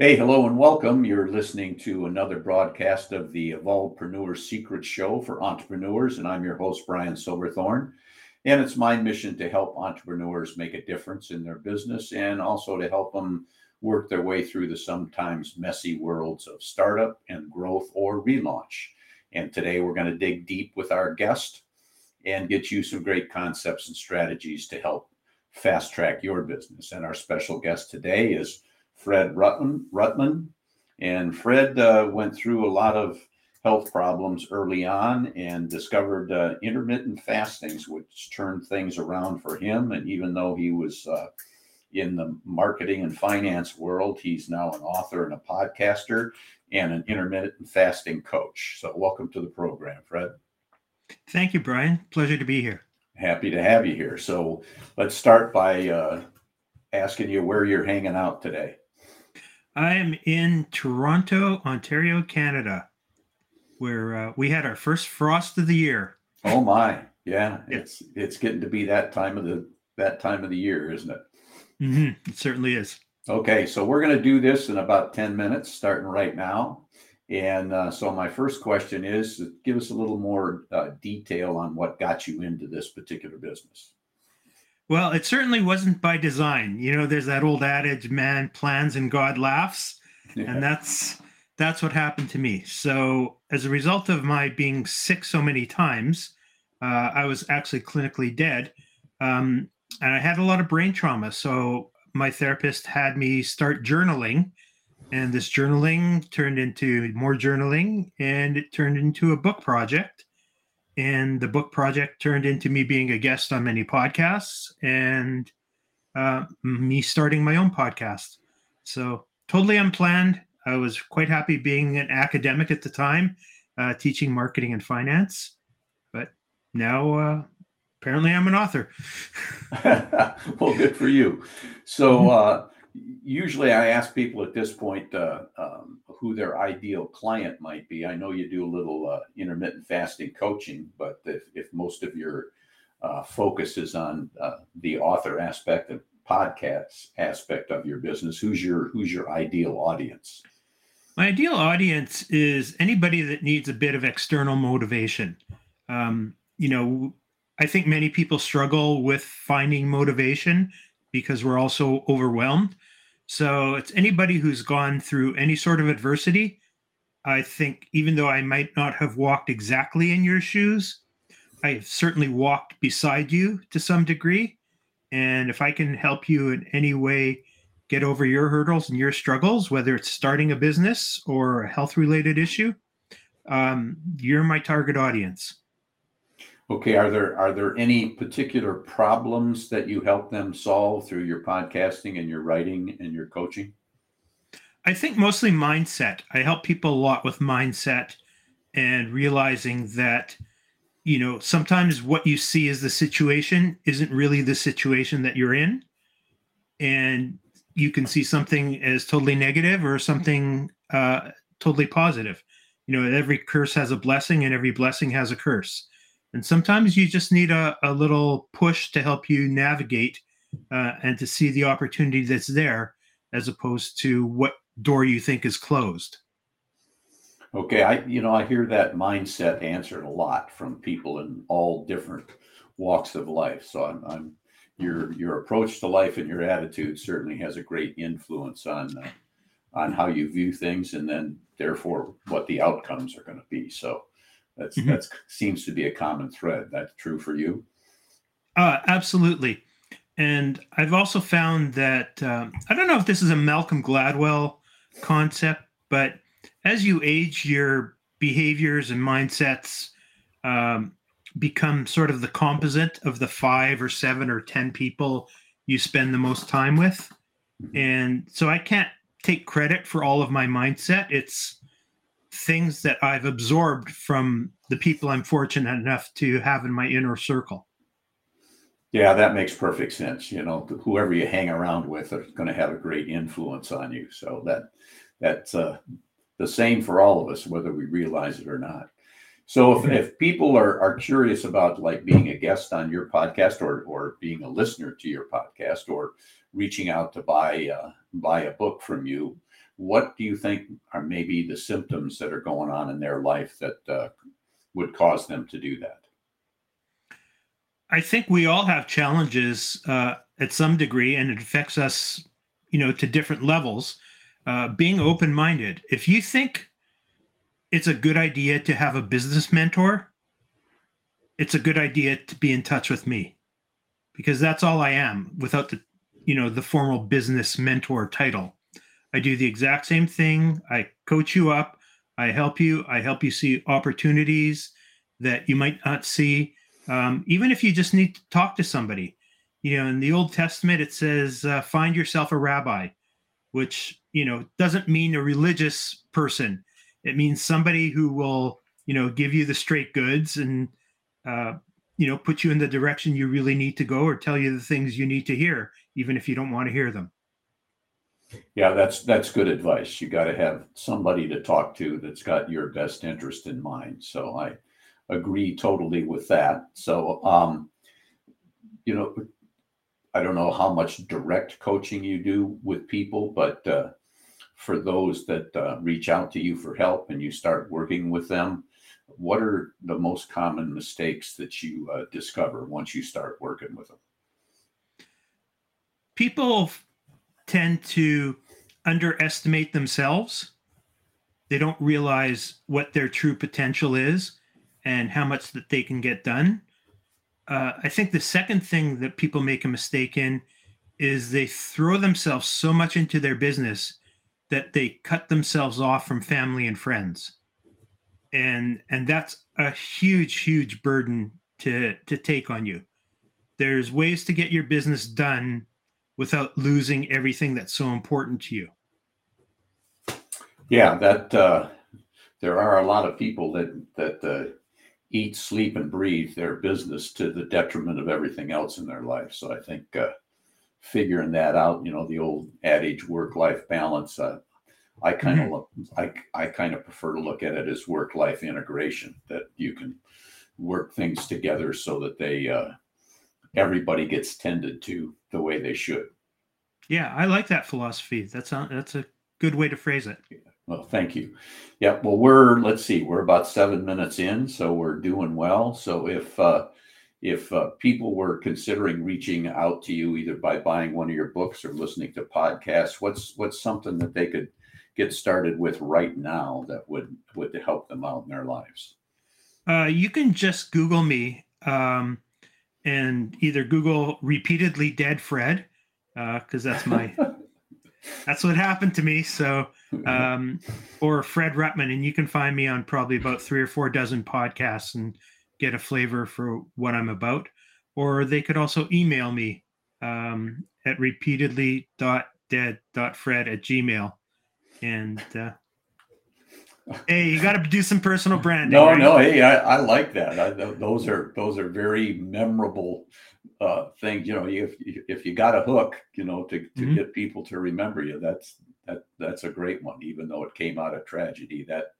Hey, hello and welcome. You're listening to another broadcast of the Evolvepreneur Secrets Show for entrepreneurs, and I'm your host, Brian Silverthorne. And it's my mission to help entrepreneurs make a difference in their business and also to help them work their way through the sometimes messy worlds of startup and growth or relaunch. And today we're going to dig deep with our guest and get you some great concepts and strategies to help fast track your business. And our special guest today is Fred Rutland. Rutland. And Fred uh, went through a lot of health problems early on and discovered uh, intermittent fastings, which turned things around for him. And even though he was uh, in the marketing and finance world, he's now an author and a podcaster and an intermittent fasting coach. So, welcome to the program, Fred. Thank you, Brian. Pleasure to be here. Happy to have you here. So, let's start by uh, asking you where you're hanging out today. I am in Toronto, Ontario, Canada, where uh, we had our first frost of the year. Oh my, yeah, it's it's getting to be that time of the that time of the year, isn't it? Mm-hmm. It certainly is. Okay, so we're going to do this in about ten minutes, starting right now. And uh, so my first question is, give us a little more uh, detail on what got you into this particular business. Well, it certainly wasn't by design. You know, there's that old adage, man plans and God laughs. Yeah. And that's that's what happened to me. So, as a result of my being sick so many times, uh, I was actually clinically dead. Um, and I had a lot of brain trauma. So, my therapist had me start journaling. And this journaling turned into more journaling and it turned into a book project and the book project turned into me being a guest on many podcasts and uh, me starting my own podcast. So totally unplanned. I was quite happy being an academic at the time, uh, teaching marketing and finance. But now, uh, apparently, I'm an author. well, good for you. So, uh, usually I ask people at this point uh, um, who their ideal client might be. I know you do a little uh, intermittent fasting coaching, but if, if most of your uh, focus is on uh, the author aspect and podcasts aspect of your business, who's your who's your ideal audience? My ideal audience is anybody that needs a bit of external motivation. Um, you know, I think many people struggle with finding motivation because we're also overwhelmed. So it's anybody who's gone through any sort of adversity. I think even though I might not have walked exactly in your shoes, I have certainly walked beside you to some degree. And if I can help you in any way get over your hurdles and your struggles, whether it's starting a business or a health related issue, um, you're my target audience. Okay, are there are there any particular problems that you help them solve through your podcasting and your writing and your coaching? I think mostly mindset. I help people a lot with mindset and realizing that you know, sometimes what you see as the situation isn't really the situation that you're in. And you can see something as totally negative or something uh, totally positive. You know, every curse has a blessing and every blessing has a curse and sometimes you just need a, a little push to help you navigate uh, and to see the opportunity that's there as opposed to what door you think is closed. Okay, I you know I hear that mindset answered a lot from people in all different walks of life. So I'm, I'm your your approach to life and your attitude certainly has a great influence on uh, on how you view things and then therefore what the outcomes are going to be. So that's mm-hmm. that seems to be a common thread. That's true for you. Uh, absolutely. And I've also found that um, I don't know if this is a Malcolm Gladwell concept, but as you age, your behaviors and mindsets um, become sort of the composite of the five or seven or 10 people you spend the most time with. Mm-hmm. And so I can't take credit for all of my mindset. It's things that I've absorbed from the people I'm fortunate enough to have in my inner circle. Yeah, that makes perfect sense. You know, whoever you hang around with is going to have a great influence on you. So that that's uh, the same for all of us, whether we realize it or not. So if, if people are, are curious about like being a guest on your podcast or, or being a listener to your podcast or reaching out to buy uh, buy a book from you, what do you think are maybe the symptoms that are going on in their life that uh, would cause them to do that? I think we all have challenges uh, at some degree, and it affects us, you know, to different levels. Uh, being open-minded. If you think it's a good idea to have a business mentor, it's a good idea to be in touch with me, because that's all I am without the, you know, the formal business mentor title. I do the exact same thing. I coach you up. I help you. I help you see opportunities that you might not see. Um, even if you just need to talk to somebody, you know, in the Old Testament, it says, uh, find yourself a rabbi, which, you know, doesn't mean a religious person. It means somebody who will, you know, give you the straight goods and, uh, you know, put you in the direction you really need to go or tell you the things you need to hear, even if you don't want to hear them. Yeah, that's that's good advice. You got to have somebody to talk to that's got your best interest in mind. So I agree totally with that. So um, you know, I don't know how much direct coaching you do with people, but uh, for those that uh, reach out to you for help and you start working with them, what are the most common mistakes that you uh, discover once you start working with them? People tend to underestimate themselves. They don't realize what their true potential is and how much that they can get done. Uh, I think the second thing that people make a mistake in is they throw themselves so much into their business that they cut themselves off from family and friends. And and that's a huge huge burden to to take on you. There's ways to get your business done without losing everything that's so important to you. Yeah, that uh, there are a lot of people that that uh, eat, sleep, and breathe their business to the detriment of everything else in their life. So I think uh, figuring that out, you know, the old adage work-life balance. Uh, I kind of mm-hmm. look, I I kind of prefer to look at it as work-life integration. That you can work things together so that they uh, everybody gets tended to the way they should. Yeah, I like that philosophy. That's a, that's a good way to phrase it. Well, thank you. Yeah, well, we're let's see, we're about seven minutes in, so we're doing well. So if uh, if uh, people were considering reaching out to you either by buying one of your books or listening to podcasts, what's what's something that they could get started with right now that would would help them out in their lives? Uh, you can just Google me. Um, and either Google repeatedly dead Fred, because uh, that's my that's what happened to me. So, um, or Fred Rutman, and you can find me on probably about three or four dozen podcasts and get a flavor for what I'm about. Or they could also email me um, at repeatedly.dead.fred at gmail. And uh, hey, you got to do some personal branding. No, right? no, hey, I, I like that. I, those are those are very memorable uh, things. You know, if if you got a hook, you know, to, to mm-hmm. get people to remember you, that's that that's a great one. Even though it came out of tragedy, that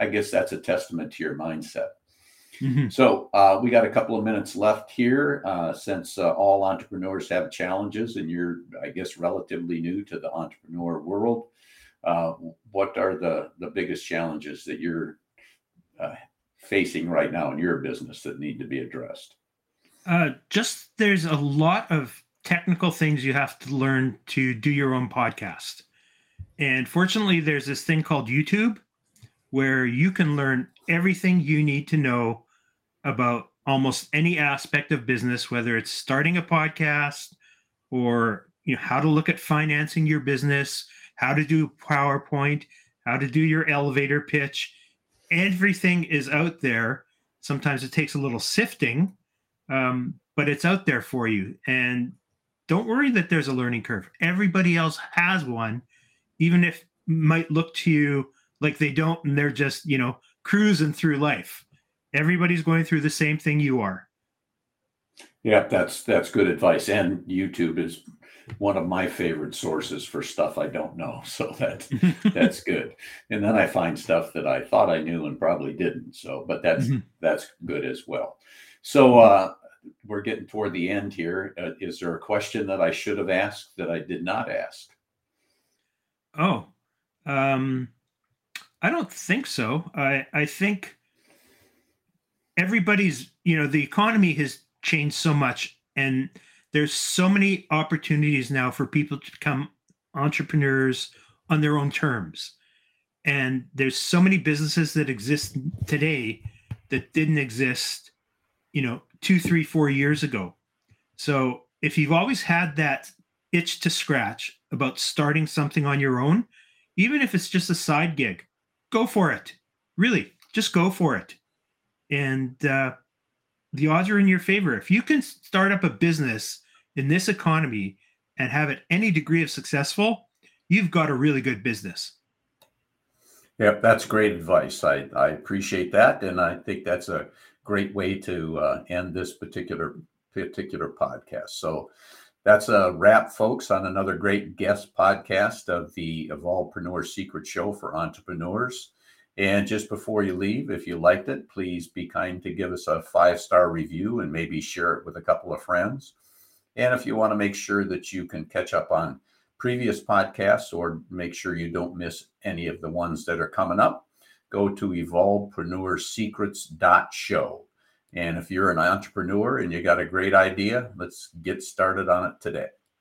I guess that's a testament to your mindset. Mm-hmm. So uh, we got a couple of minutes left here. Uh, since uh, all entrepreneurs have challenges, and you're, I guess, relatively new to the entrepreneur world, uh, what are the the biggest challenges that you're uh, facing right now in your business that need to be addressed? Uh, just there's a lot of technical things you have to learn to do your own podcast. And fortunately, there's this thing called YouTube where you can learn everything you need to know about almost any aspect of business, whether it's starting a podcast or you know how to look at financing your business, how to do PowerPoint, how to do your elevator pitch. Everything is out there. Sometimes it takes a little sifting, um, but it's out there for you. And don't worry that there's a learning curve. Everybody else has one, even if might look to you like they don't and they're just, you know, cruising through life. Everybody's going through the same thing you are. Yeah, that's that's good advice. And YouTube is one of my favorite sources for stuff I don't know. So that that's good. And then I find stuff that I thought I knew and probably didn't. So, but that's mm-hmm. that's good as well. So uh, we're getting toward the end here. Uh, is there a question that I should have asked that I did not ask? Oh, Um, I don't think so. I I think everybody's you know the economy has changed so much, and there's so many opportunities now for people to become entrepreneurs on their own terms. And there's so many businesses that exist today that didn't exist, you know, two, three, four years ago. So if you've always had that itch to scratch about starting something on your own, even if it's just a side gig, go for it. Really, just go for it. And uh, the odds are in your favor. If you can start up a business in this economy and have it any degree of successful, you've got a really good business. Yep, that's great advice. I, I appreciate that, and I think that's a great way to uh, end this particular particular podcast. So that's a wrap, folks, on another great guest podcast of the Evolvepreneur Secrets Show for entrepreneurs. And just before you leave, if you liked it, please be kind to give us a five star review and maybe share it with a couple of friends. And if you want to make sure that you can catch up on previous podcasts or make sure you don't miss any of the ones that are coming up, go to evolvepreneursecrets.show. And if you're an entrepreneur and you got a great idea, let's get started on it today.